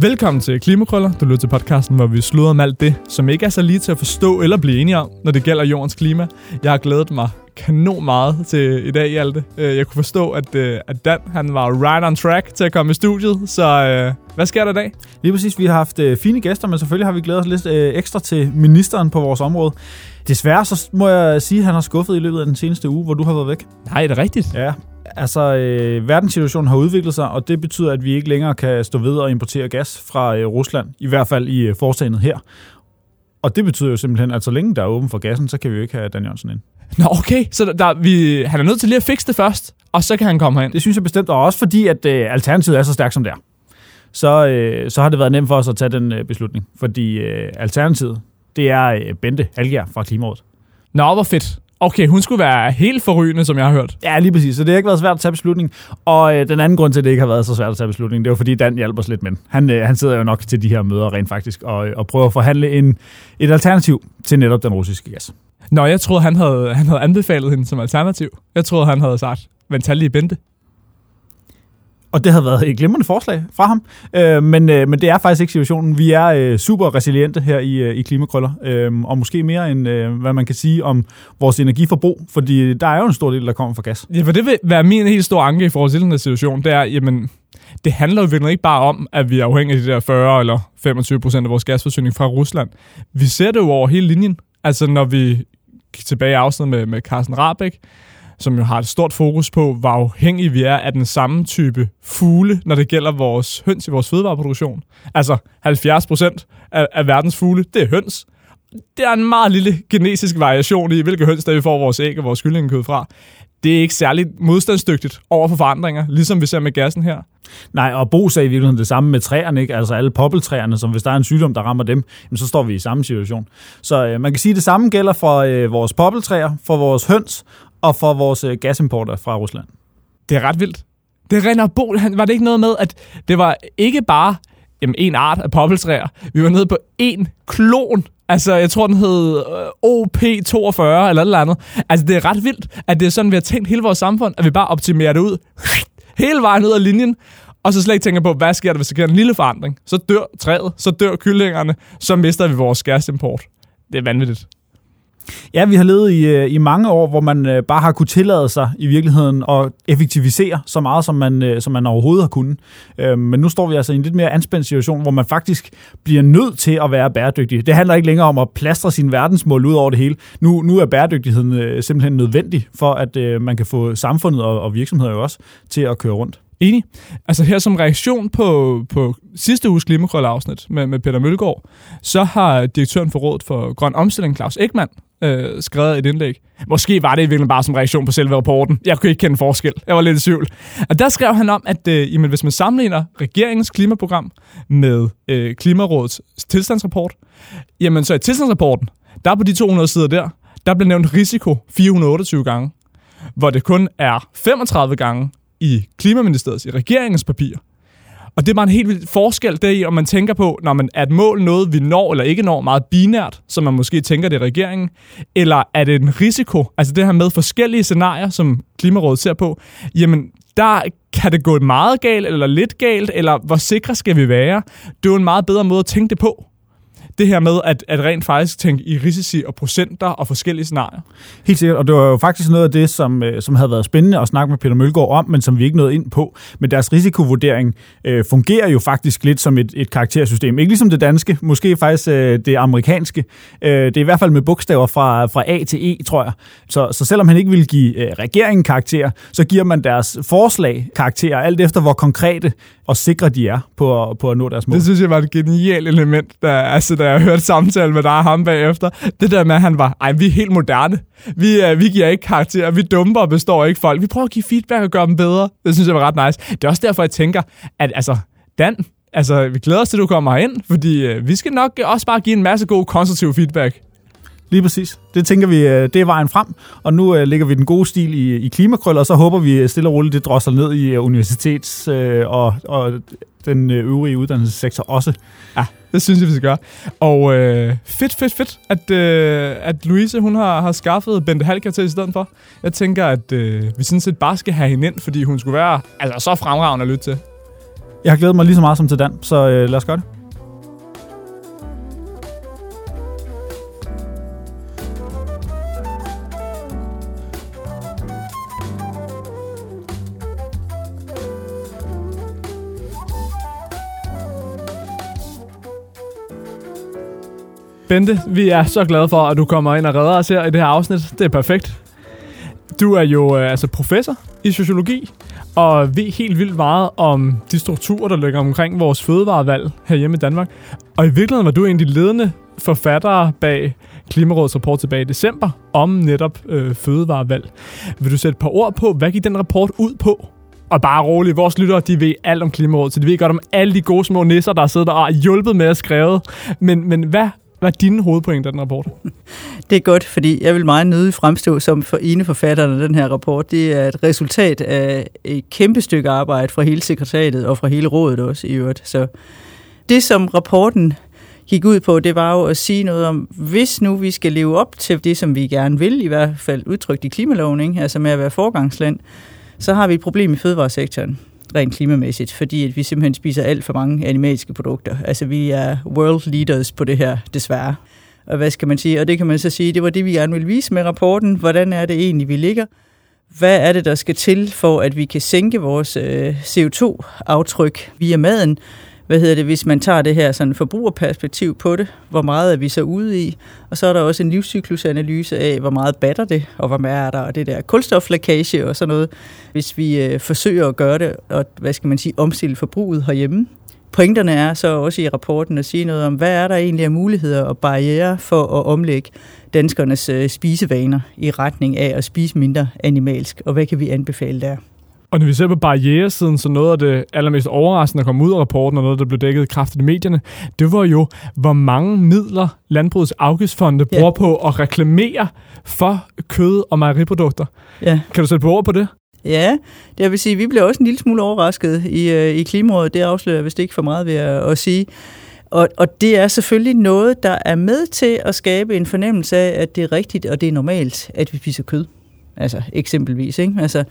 Velkommen til Klimakrøller. Du lytter til podcasten, hvor vi slutter om alt det, som ikke er så lige til at forstå eller blive enige om, når det gælder jordens klima. Jeg har glædet mig kanon meget til i dag, Hjalte. Øh, Jeg kunne forstå, at, øh, at Dan han var right on track til at komme i studiet, så øh, hvad sker der i dag? Lige præcis, vi har haft fine gæster, men selvfølgelig har vi glædet os lidt ekstra til ministeren på vores område. Desværre så må jeg sige, at han har skuffet i løbet af den seneste uge, hvor du har været væk. Nej, er det rigtigt? Ja, altså øh, verdenssituationen har udviklet sig, og det betyder, at vi ikke længere kan stå ved og importere gas fra øh, Rusland, i hvert fald i øh, foretagendet her. Og det betyder jo simpelthen, at så længe der er åben for gassen, så kan vi jo ikke have Dan Jørgensen ind. Nå, okay. Så der, der, vi, han er nødt til lige at fikse det først, og så kan han komme herind. Det synes jeg bestemt, og også fordi, at øh, alternativet er så stærkt, som det er. Så, øh, så har det været nemt for os at tage den øh, beslutning, fordi øh, alternativet, det er øh, Bente Halgier fra Klimarådet. Nå, hvor fedt. Okay, hun skulle være helt forrygende, som jeg har hørt. Ja, lige præcis. Så det har ikke været svært at tage beslutning. Og øh, den anden grund til, at det ikke har været så svært at tage beslutning, det var fordi Dan hjælper os lidt med. Han, øh, han sidder jo nok til de her møder rent faktisk, og, og prøver at forhandle en, et alternativ til netop den russiske gas. Nå, jeg troede, han havde, han havde anbefalet hende som alternativ. Jeg troede, han havde sagt, vent tal lige Bente. Og det havde været et glimrende forslag fra ham. Øh, men, øh, men det er faktisk ikke situationen. Vi er øh, super resiliente her i, øh, i Klimakrøller. Øh, og måske mere end, øh, hvad man kan sige om vores energiforbrug. Fordi der er jo en stor del, der kommer fra gas. Ja, for det vil være min helt store anke i forhold til den her situation, det er, jamen, det handler jo virkelig ikke bare om, at vi er afhængige af de der 40 eller 25 procent af vores gasforsyning fra Rusland. Vi ser det jo over hele linjen. Altså, når vi gik tilbage i afsnittet med, med Carsten Rabeck, som jo har et stort fokus på, hvor afhængige vi er af den samme type fugle, når det gælder vores høns i vores fødevareproduktion. Altså 70 procent af, af verdens fugle, det er høns. Det er en meget lille genetisk variation i, hvilke høns der vi får vores æg og vores kyllingekød fra. Det er ikke særlig modstandsdygtigt over for forandringer, ligesom vi ser med gassen her. Nej, og Bo sagde i virkeligheden det samme med træerne, ikke? altså alle poppeltræerne, som hvis der er en sygdom, der rammer dem, jamen, så står vi i samme situation. Så øh, man kan sige, at det samme gælder for øh, vores poppeltræer, for vores høns og for vores øh, gasimporter fra Rusland. Det er ret vildt. Det render Bo, han, var det ikke noget med, at det var ikke bare jamen, en art af poppeltræer. Vi var nede på en klon. Altså, jeg tror, den hed øh, OP42 eller noget andet. Altså, det er ret vildt, at det er sådan, vi har tænkt hele vores samfund, at vi bare optimerer det ud hele vejen ud af linjen, og så slet ikke tænker på, hvad sker der, hvis der sker en lille forandring. Så dør træet, så dør kyllingerne, så mister vi vores gasimport. Det er vanvittigt. Ja, vi har levet i, øh, i mange år, hvor man øh, bare har kunne tillade sig i virkeligheden at effektivisere så meget, som man, øh, som man overhovedet har kunnet. Øhm, men nu står vi altså i en lidt mere anspændt situation, hvor man faktisk bliver nødt til at være bæredygtig. Det handler ikke længere om at plastre sine verdensmål ud over det hele. Nu, nu er bæredygtigheden simpelthen nødvendig for, at man kan få samfundet og, og virksomheder jo også til at køre rundt. Enig. Altså her som reaktion på, på sidste uges klimakrøl-afsnit med, med Peter Mølgaard, så har direktøren for Rådet for Grøn Omstilling, Claus Ekman, øh, skrevet et indlæg. Måske var det i virkeligheden bare som reaktion på selve rapporten. Jeg kunne ikke kende forskel. Jeg var lidt i tvivl. Og der skrev han om, at øh, jamen, hvis man sammenligner regeringens klimaprogram med øh, Klimarådets tilstandsrapport, jamen så i tilstandsrapporten, der på de 200 sider der, der bliver nævnt risiko 428 gange, hvor det kun er 35 gange i Klimaministeriets, i regeringens papir. Og det er bare en helt vild forskel deri, om man tænker på, når man er et mål noget, vi når eller ikke når, meget binært, som man måske tænker det er regeringen, eller er det en risiko, altså det her med forskellige scenarier, som Klimarådet ser på, jamen der kan det gå meget galt, eller lidt galt, eller hvor sikre skal vi være? Det er jo en meget bedre måde at tænke det på det her med at, at rent faktisk tænke i risici og procenter og forskellige scenarier. Helt sikkert, og det var jo faktisk noget af det, som, øh, som havde været spændende at snakke med Peter Mølgaard om, men som vi ikke nåede ind på. Men deres risikovurdering øh, fungerer jo faktisk lidt som et, et karaktersystem. Ikke ligesom det danske, måske faktisk øh, det amerikanske. Øh, det er i hvert fald med bogstaver fra, fra A til E, tror jeg. Så, så selvom han ikke vil give øh, regeringen karakter, så giver man deres forslag karakterer, alt efter hvor konkrete og sikre de er på, på at nå deres mål. Det synes jeg var et genialt element, der, altså, da jeg hørte samtalen med dig og ham bagefter. Det der med, at han var, ej, vi er helt moderne. Vi, uh, vi giver ikke karakterer, vi dumper og består ikke folk. Vi prøver at give feedback og gøre dem bedre. Det synes jeg var ret nice. Det er også derfor, jeg tænker, at altså, Dan, altså, vi glæder os til, at du kommer ind, fordi uh, vi skal nok også bare give en masse god konstruktiv feedback. Lige præcis. Det tænker vi, det er vejen frem, og nu uh, lægger vi den gode stil i, i klimakrøller, og så håber vi stille og roligt, det drosser ned i uh, universitets- uh, og, og den øvrige uddannelsessektor også. Ja, det synes jeg, vi skal gøre. Og øh, fedt, fedt, fedt, at, øh, at Louise hun har, har skaffet Bente Halker til i stedet for. Jeg tænker, at øh, vi sådan set bare skal have hende ind, fordi hun skulle være altså, så fremragende at lytte til. Jeg har glædet mig lige så meget som til Dan, så øh, lad os gøre det. Bente, vi er så glade for, at du kommer ind og redder os her i det her afsnit. Det er perfekt. Du er jo øh, altså professor i sociologi, og ved helt vildt meget om de strukturer, der ligger omkring vores fødevarevalg herhjemme i Danmark. Og i virkeligheden var du en af de ledende forfattere bag Klimarådets rapport tilbage i december om netop øh, fødevarevalg. Vil du sætte et par ord på, hvad gik den rapport ud på? Og bare roligt, vores lyttere, de ved alt om Klimarådet, så de ved godt om alle de gode små nisser, der sidder der og hjulpet med at skrive. Men, men hvad hvad er dine hovedpointer af den rapport? Det er godt, fordi jeg vil meget nødig fremstå som for ene forfatterne af den her rapport. Det er et resultat af et kæmpe stykke arbejde fra hele sekretariatet og fra hele rådet også i øvrigt. Så det, som rapporten gik ud på, det var jo at sige noget om, hvis nu vi skal leve op til det, som vi gerne vil, i hvert fald udtrykt i klimaloven, ikke? altså med at være forgangsland, så har vi et problem i fødevaresektoren rent klimamæssigt, fordi at vi simpelthen spiser alt for mange animalske produkter. Altså vi er world leaders på det her, desværre. Og hvad skal man sige? Og det kan man så sige, det var det, vi gerne ville vise med rapporten. Hvordan er det egentlig, vi ligger? Hvad er det, der skal til for, at vi kan sænke vores øh, CO2-aftryk via maden? Hvad hedder det, hvis man tager det her sådan forbrugerperspektiv på det, hvor meget er vi så ude i? Og så er der også en livscyklusanalyse af, hvor meget batter det, og hvor meget er der og det der kulstoflækage og sådan noget, hvis vi øh, forsøger at gøre det, og hvad skal man sige, omstille forbruget herhjemme. Pointerne er så også i rapporten at sige noget om, hvad er der egentlig af muligheder og barriere for at omlægge danskernes øh, spisevaner i retning af at spise mindre animalsk, og hvad kan vi anbefale der? Og når vi ser på barrieresiden, så noget af det allermest overraskende, der kom ud af rapporten, og noget, der blev dækket kraftigt i medierne, det var jo, hvor mange midler landbrugets afgiftsfonde ja. bruger på at reklamere for kød og mejeriprodukter. Ja. Kan du sætte på ord på det? Ja, det vil sige, at vi blev også en lille smule overrasket i, øh, i Klimarådet. Det afslører vist ikke for meget ved at, at sige. Og, og det er selvfølgelig noget, der er med til at skabe en fornemmelse af, at det er rigtigt og det er normalt, at vi spiser kød. Altså eksempelvis. Ikke? Altså,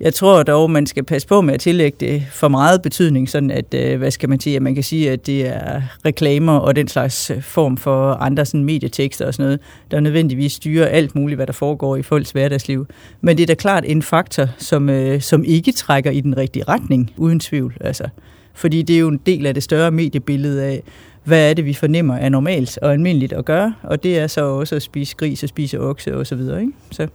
jeg tror dog, man skal passe på med at tillægge det for meget betydning, sådan at, øh, hvad skal man sige, at man kan sige, at det er reklamer og den slags øh, form for andre sådan medietekster og sådan noget, der nødvendigvis styrer alt muligt, hvad der foregår i folks hverdagsliv. Men det er da klart en faktor, som, øh, som ikke trækker i den rigtige retning, uden tvivl. Altså. Fordi det er jo en del af det større mediebillede af, hvad er det, vi fornemmer er normalt og almindeligt at gøre, og det er så også at spise gris og spise okse og så videre. Ikke? Så.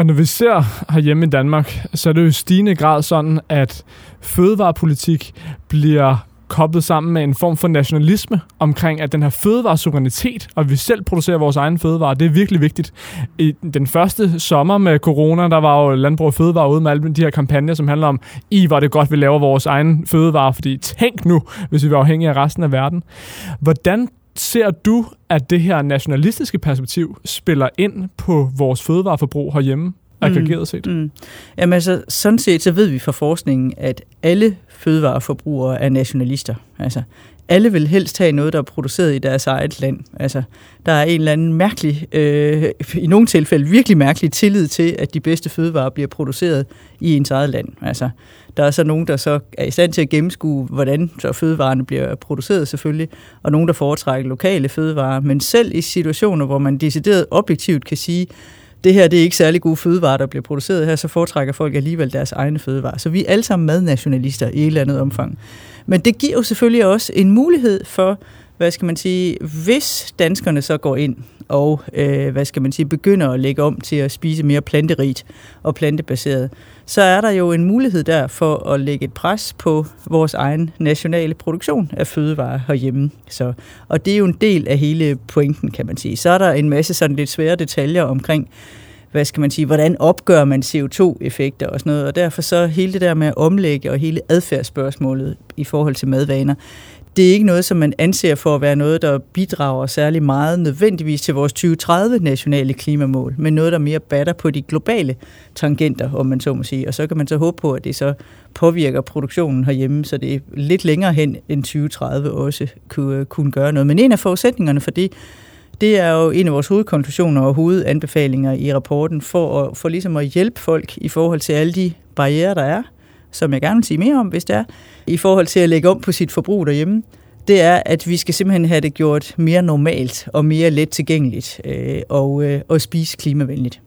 Og når vi ser herhjemme i Danmark, så er det jo i stigende grad sådan, at fødevarepolitik bliver koblet sammen med en form for nationalisme omkring, at den her fødevaresuverænitet, og vi selv producerer vores egen fødevare, det er virkelig vigtigt. I den første sommer med corona, der var jo Landbrug og Fødevare ude med alle de her kampagner, som handler om, i hvor det godt, vi laver vores egen fødevare, fordi tænk nu, hvis vi var afhængige af resten af verden. Hvordan ser du, at det her nationalistiske perspektiv spiller ind på vores fødevareforbrug herhjemme? Aggregeret set? Mm, mm. Jamen altså, sådan set så ved vi fra forskningen, at alle fødevareforbrugere er nationalister. Altså, alle vil helst have noget, der er produceret i deres eget land. Altså, der er en eller anden mærkelig, øh, i nogle tilfælde virkelig mærkelig tillid til, at de bedste fødevarer bliver produceret i ens eget land. Altså, der er så nogen, der så er i stand til at gennemskue, hvordan så fødevarene bliver produceret selvfølgelig, og nogen, der foretrækker lokale fødevarer. Men selv i situationer, hvor man decideret objektivt kan sige, det her det er ikke særlig gode fødevarer, der bliver produceret her, så foretrækker folk alligevel deres egne fødevarer. Så vi er alle sammen madnationalister i et eller andet omfang. Men det giver jo selvfølgelig også en mulighed for, hvad skal man sige, hvis danskerne så går ind og, øh, hvad skal man sige, begynder at lægge om til at spise mere planterigt og plantebaseret, så er der jo en mulighed der for at lægge et pres på vores egen nationale produktion af fødevarer herhjemme. Så, og det er jo en del af hele pointen, kan man sige. Så er der en masse sådan lidt svære detaljer omkring, hvad skal man sige, hvordan opgør man CO2-effekter og sådan noget, og derfor så hele det der med at omlægge og hele adfærdsspørgsmålet i forhold til madvaner, det er ikke noget, som man anser for at være noget, der bidrager særlig meget nødvendigvis til vores 2030 nationale klimamål, men noget, der mere batter på de globale tangenter, om man så må sige. Og så kan man så håbe på, at det så påvirker produktionen herhjemme, så det er lidt længere hen end 2030 også kunne, kunne gøre noget. Men en af forudsætningerne for det, det er jo en af vores hovedkonklusioner og hovedanbefalinger i rapporten for, at, for ligesom at hjælpe folk i forhold til alle de barriere, der er, som jeg gerne vil sige mere om, hvis det er, i forhold til at lægge om på sit forbrug derhjemme, det er, at vi skal simpelthen have det gjort mere normalt og mere let tilgængeligt øh, og, øh, og spise klimavenligt.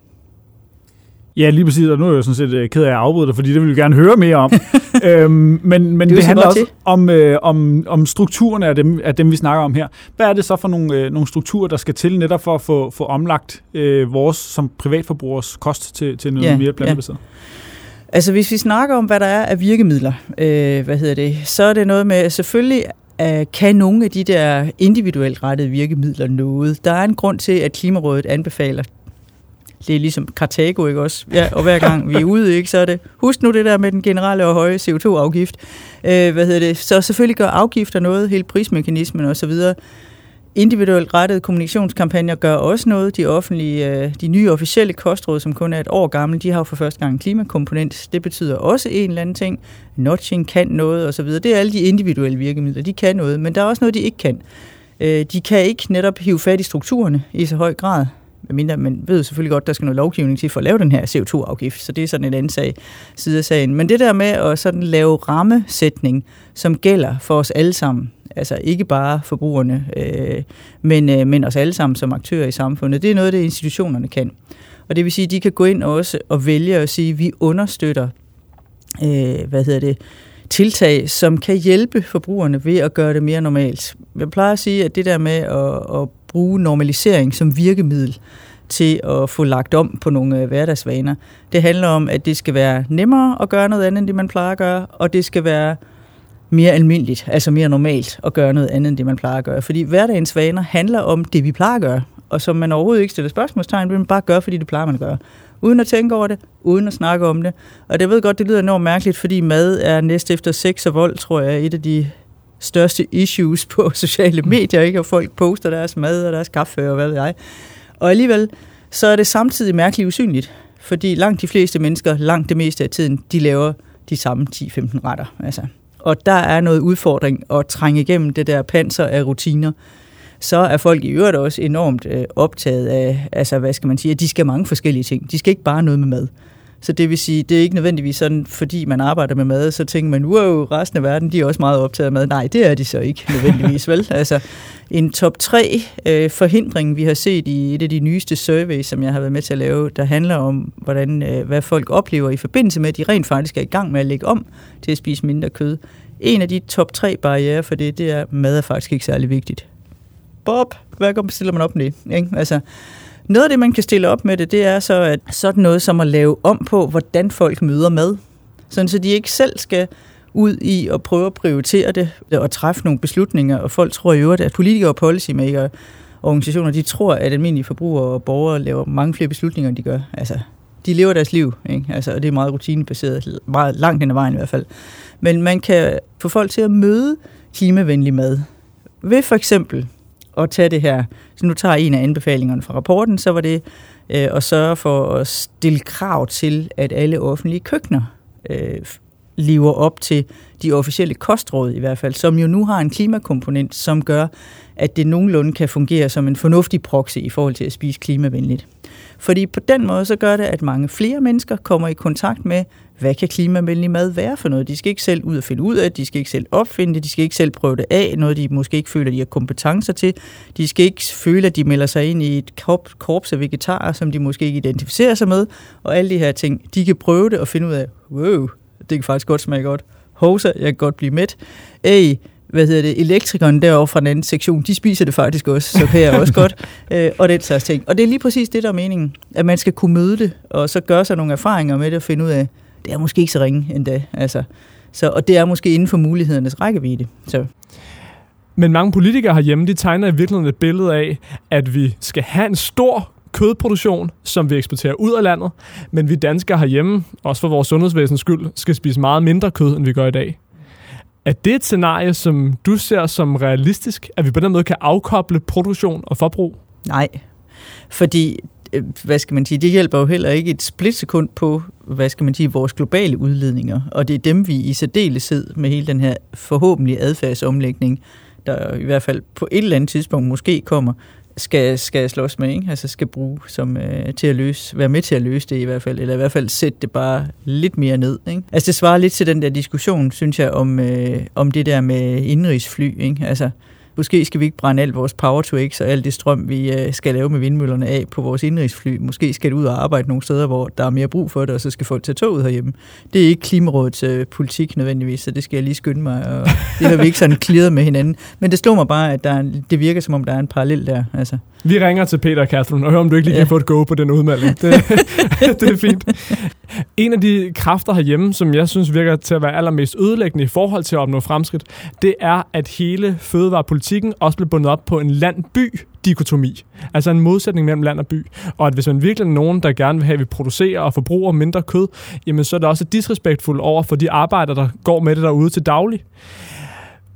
Ja, lige præcis, og nu er jeg sådan set øh, ked af at afbryde dig, fordi det vil vi gerne høre mere om. øhm, men men det, det handler også om, øh, om, om strukturerne af dem, af dem, vi snakker om her. Hvad er det så for nogle, øh, nogle strukturer, der skal til netop for at få, få omlagt øh, vores som privatforbrugers kost til, til noget ja, mere plantebaseret? Ja. Altså hvis vi snakker om, hvad der er af virkemidler, øh, hvad hedder det, så er det noget med, selvfølgelig øh, kan nogle af de der individuelt rettede virkemidler noget. Der er en grund til, at Klimarådet anbefaler det er ligesom Cartago, ikke også? Ja, og hver gang vi er ude, ikke, så er det, husk nu det der med den generelle og høje CO2-afgift. Øh, hvad hedder det? Så selvfølgelig gør afgifter noget, hele prismekanismen og så videre. Individuelt rettede kommunikationskampagner gør også noget. De offentlige, øh, de nye officielle kostråd, som kun er et år gamle, de har jo for første gang en klimakomponent. Det betyder også en eller anden ting. Notching kan noget og så videre. Det er alle de individuelle virkemidler. De kan noget, men der er også noget, de ikke kan. Øh, de kan ikke netop hive fat i strukturerne i så høj grad mindre man ved selvfølgelig godt, der skal noget lovgivning til for at lave den her CO2-afgift, så det er sådan en anden sag, side af sagen. Men det der med at sådan lave rammesætning, som gælder for os alle sammen, altså ikke bare forbrugerne, øh, men, øh, men os alle sammen som aktører i samfundet, det er noget, det institutionerne kan. Og det vil sige, at de kan gå ind også og vælge at sige, at vi understøtter, øh, hvad hedder det, tiltag, som kan hjælpe forbrugerne ved at gøre det mere normalt. Jeg plejer at sige, at det der med at, at bruge normalisering som virkemiddel til at få lagt om på nogle øh, hverdagsvaner. Det handler om, at det skal være nemmere at gøre noget andet, end det man plejer at gøre, og det skal være mere almindeligt, altså mere normalt at gøre noget andet, end det man plejer at gøre. Fordi hverdagens vaner handler om det, vi plejer at gøre, og som man overhovedet ikke stiller spørgsmålstegn, ved, men bare gør, fordi det plejer man at gøre. Uden at tænke over det, uden at snakke om det. Og det ved godt, det lyder enormt mærkeligt, fordi mad er næst efter sex og vold, tror jeg, et af de største issues på sociale medier, ikke? og folk poster deres mad og deres kaffe og hvad ved jeg. Og alligevel, så er det samtidig mærkeligt usynligt, fordi langt de fleste mennesker, langt det meste af tiden, de laver de samme 10-15 retter. Altså. Og der er noget udfordring at trænge igennem det der panser af rutiner. Så er folk i øvrigt også enormt øh, optaget af, altså hvad skal man sige, at de skal mange forskellige ting. De skal ikke bare noget med mad. Så det vil sige, det er ikke nødvendigvis sådan, fordi man arbejder med mad, så tænker man, wow, resten af verden, de er også meget optaget af mad. Nej, det er de så ikke nødvendigvis, vel? Altså, en top 3 øh, forhindring, vi har set i et af de nyeste surveys, som jeg har været med til at lave, der handler om, hvordan, øh, hvad folk oplever i forbindelse med, at de rent faktisk er i gang med at lægge om til at spise mindre kød. En af de top 3 barriere for det, det er, at mad er faktisk ikke særlig vigtigt. Bob, hvad bestiller man op med det? Ikke? Altså, noget af det, man kan stille op med det, det er så at sådan noget som at lave om på, hvordan folk møder med. Sådan så de ikke selv skal ud i at prøve at prioritere det og træffe nogle beslutninger. Og folk tror i øvrigt, at politikere og policymakere organisationer, de tror, at almindelige forbrugere og borgere laver mange flere beslutninger, end de gør. Altså, de lever deres liv, ikke? Altså, og det er meget rutinebaseret, meget langt hen ad vejen i hvert fald. Men man kan få folk til at møde klimavenlig mad ved for eksempel at tage det her. Så nu tager en af anbefalingerne fra rapporten, så var det øh, at sørge for at stille krav til, at alle offentlige køkkener øh, lever op til de officielle kostråd i hvert fald, som jo nu har en klimakomponent, som gør, at det nogenlunde kan fungere som en fornuftig proxy i forhold til at spise klimavenligt. Fordi på den måde så gør det, at mange flere mennesker kommer i kontakt med hvad kan klimavenlig mad være for noget? De skal ikke selv ud og finde ud af det, de skal ikke selv opfinde det, de skal ikke selv prøve det af, noget de måske ikke føler, de har kompetencer til. De skal ikke føle, at de melder sig ind i et korps af vegetarer, som de måske ikke identificerer sig med, og alle de her ting. De kan prøve det og finde ud af, wow, det kan faktisk godt smage godt. Hosa, jeg kan godt blive mæt. Ej, hvad hedder det, elektrikeren derovre fra den anden sektion, de spiser det faktisk også, så kan jeg også godt, øh, og den slags ting. Og det er lige præcis det, der er meningen, at man skal kunne møde det, og så gøre sig nogle erfaringer med det, og finde ud af, det er måske ikke så ringe endda. Altså, så, og det er måske inden for mulighedernes rækkevidde. Så. Men mange politikere herhjemme, de tegner i virkeligheden et billede af, at vi skal have en stor kødproduktion, som vi eksporterer ud af landet, men vi danskere herhjemme, også for vores sundhedsvæsens skyld, skal spise meget mindre kød, end vi gør i dag. Er det et scenarie, som du ser som realistisk, at vi på den måde kan afkoble produktion og forbrug? Nej, fordi øh, hvad skal man sige, det hjælper jo heller ikke et splitsekund på, hvad skal man sige, vores globale udledninger. Og det er dem, vi i særdeleshed med hele den her forhåbentlig adfærdsomlægning, der i hvert fald på et eller andet tidspunkt måske kommer, skal, skal slås med, ikke? altså skal bruge som, øh, til at løse, være med til at løse det i hvert fald, eller i hvert fald sætte det bare lidt mere ned. Ikke? Altså det svarer lidt til den der diskussion, synes jeg, om, øh, om det der med indrigsfly. Ikke? Altså, Måske skal vi ikke brænde alt vores power to x og alt det strøm, vi øh, skal lave med vindmøllerne af på vores indrigsfly. Måske skal det ud og arbejde nogle steder, hvor der er mere brug for det, og så skal folk tage toget herhjemme. Det er ikke Klimarådets øh, politik nødvendigvis, så det skal jeg lige skynde mig. Og det har vi ikke sådan klidret med hinanden. Men det slår mig bare, at der er, det virker som om, der er en parallel der. Altså. Vi ringer til Peter og Catherine og hører, om du ikke lige ja. kan få et go på den udmelding. Det, det er fint. En af de kræfter herhjemme, som jeg synes virker til at være allermest ødelæggende i forhold til at opnå fremskridt, det er, at hele fødevarepolitikken også blev bundet op på en land-by dikotomi. Altså en modsætning mellem land og by. Og at hvis man virkelig er nogen, der gerne vil have, at vi producerer og forbruger mindre kød, jamen så er det også disrespektfuldt over for de arbejdere, der går med det derude til daglig.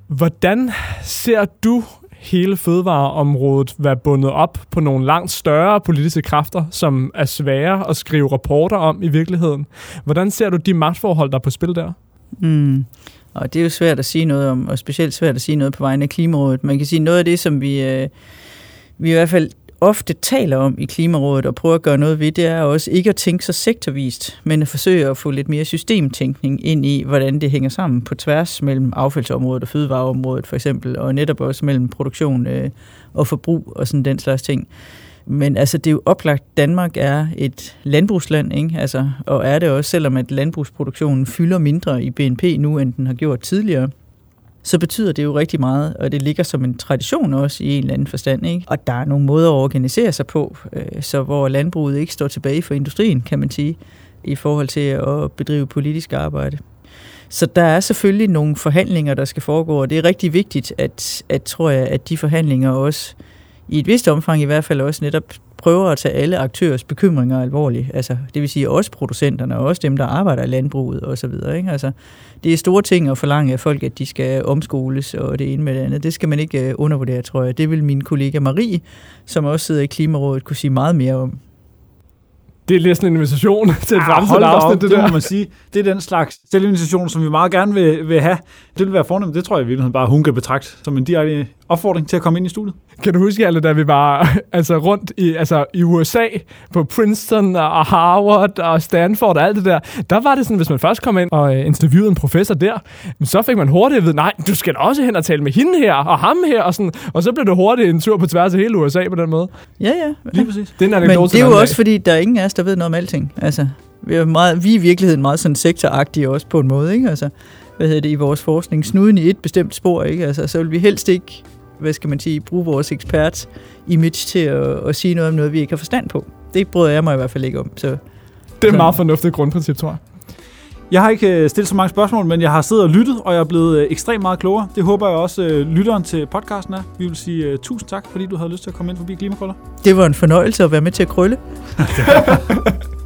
Hvordan ser du hele fødevareområdet være bundet op på nogle langt større politiske kræfter, som er svære at skrive rapporter om i virkeligheden. Hvordan ser du de magtforhold, der er på spil der? Mm. Og det er jo svært at sige noget om, og specielt svært at sige noget på vegne af Klimarådet. Man kan sige, noget af det, som vi, øh, vi i hvert fald ofte taler om i Klimarådet og prøver at gøre noget ved, det er også ikke at tænke så sektorvist, men at forsøge at få lidt mere systemtænkning ind i, hvordan det hænger sammen på tværs mellem affaldsområdet og fødevareområdet for eksempel, og netop også mellem produktion øh, og forbrug og sådan den slags ting. Men altså, det er jo oplagt, Danmark er et landbrugsland, ikke? Altså, og er det også, selvom at landbrugsproduktionen fylder mindre i BNP nu, end den har gjort tidligere så betyder det jo rigtig meget, og det ligger som en tradition også i en eller anden forstand. Ikke? Og der er nogle måder at organisere sig på, øh, så hvor landbruget ikke står tilbage for industrien, kan man sige, i forhold til at bedrive politisk arbejde. Så der er selvfølgelig nogle forhandlinger, der skal foregå, og det er rigtig vigtigt, at, at tror jeg, at de forhandlinger også, i et vist omfang i hvert fald også netop prøver at tage alle aktørers bekymringer alvorligt. Altså, det vil sige også producenterne, og også dem, der arbejder i landbruget osv. Ikke? Altså, det er store ting at forlange af folk, at de skal omskoles og det ene med det andet. Det skal man ikke øh, undervurdere, tror jeg. Det vil min kollega Marie, som også sidder i Klimarådet, kunne sige meget mere om. Det er lidt sådan en invitation til et fremtidigt afsnit, det, det der. må man sige. Det er den slags selvinvitation, som vi meget gerne vil, vil have. Det vil være fornemt. Det tror jeg i virkeligheden bare, hun kan betragte som en direkte opfordring til at komme ind i studiet. Kan du huske, alle, da vi var altså, rundt i, altså, i USA på Princeton og Harvard og Stanford og alt det der, der var det sådan, hvis man først kom ind og øh, interviewede en professor der, så fik man hurtigt at vide, nej, du skal også hen og tale med hende her og ham her, og, sådan, og så blev det hurtigt en tur på tværs af hele USA på den måde. Ja, ja. Lige præcis. Det er Men det er jo også, fordi der er ingen af os, der ved noget om alting. Altså, vi er, meget, vi er i virkeligheden meget sådan sektoragtige også på en måde, ikke? Altså, hvad hedder det, i vores forskning, snuden i et bestemt spor, ikke? Altså, så vil vi helst ikke hvad skal man sige, bruge vores ekspert image til at, at sige noget om noget, vi ikke har forstand på. Det bryder jeg mig i hvert fald ikke om. Så, det er et meget fornuftigt grundprincip, tror jeg. Jeg har ikke øh, stillet så mange spørgsmål, men jeg har siddet og lyttet, og jeg er blevet øh, ekstremt meget klogere. Det håber jeg også, øh, lytteren til podcasten er. Vi vil sige tusind tak, fordi du havde lyst til at komme ind forbi Klimakrøller. Det var en fornøjelse at være med til at krølle.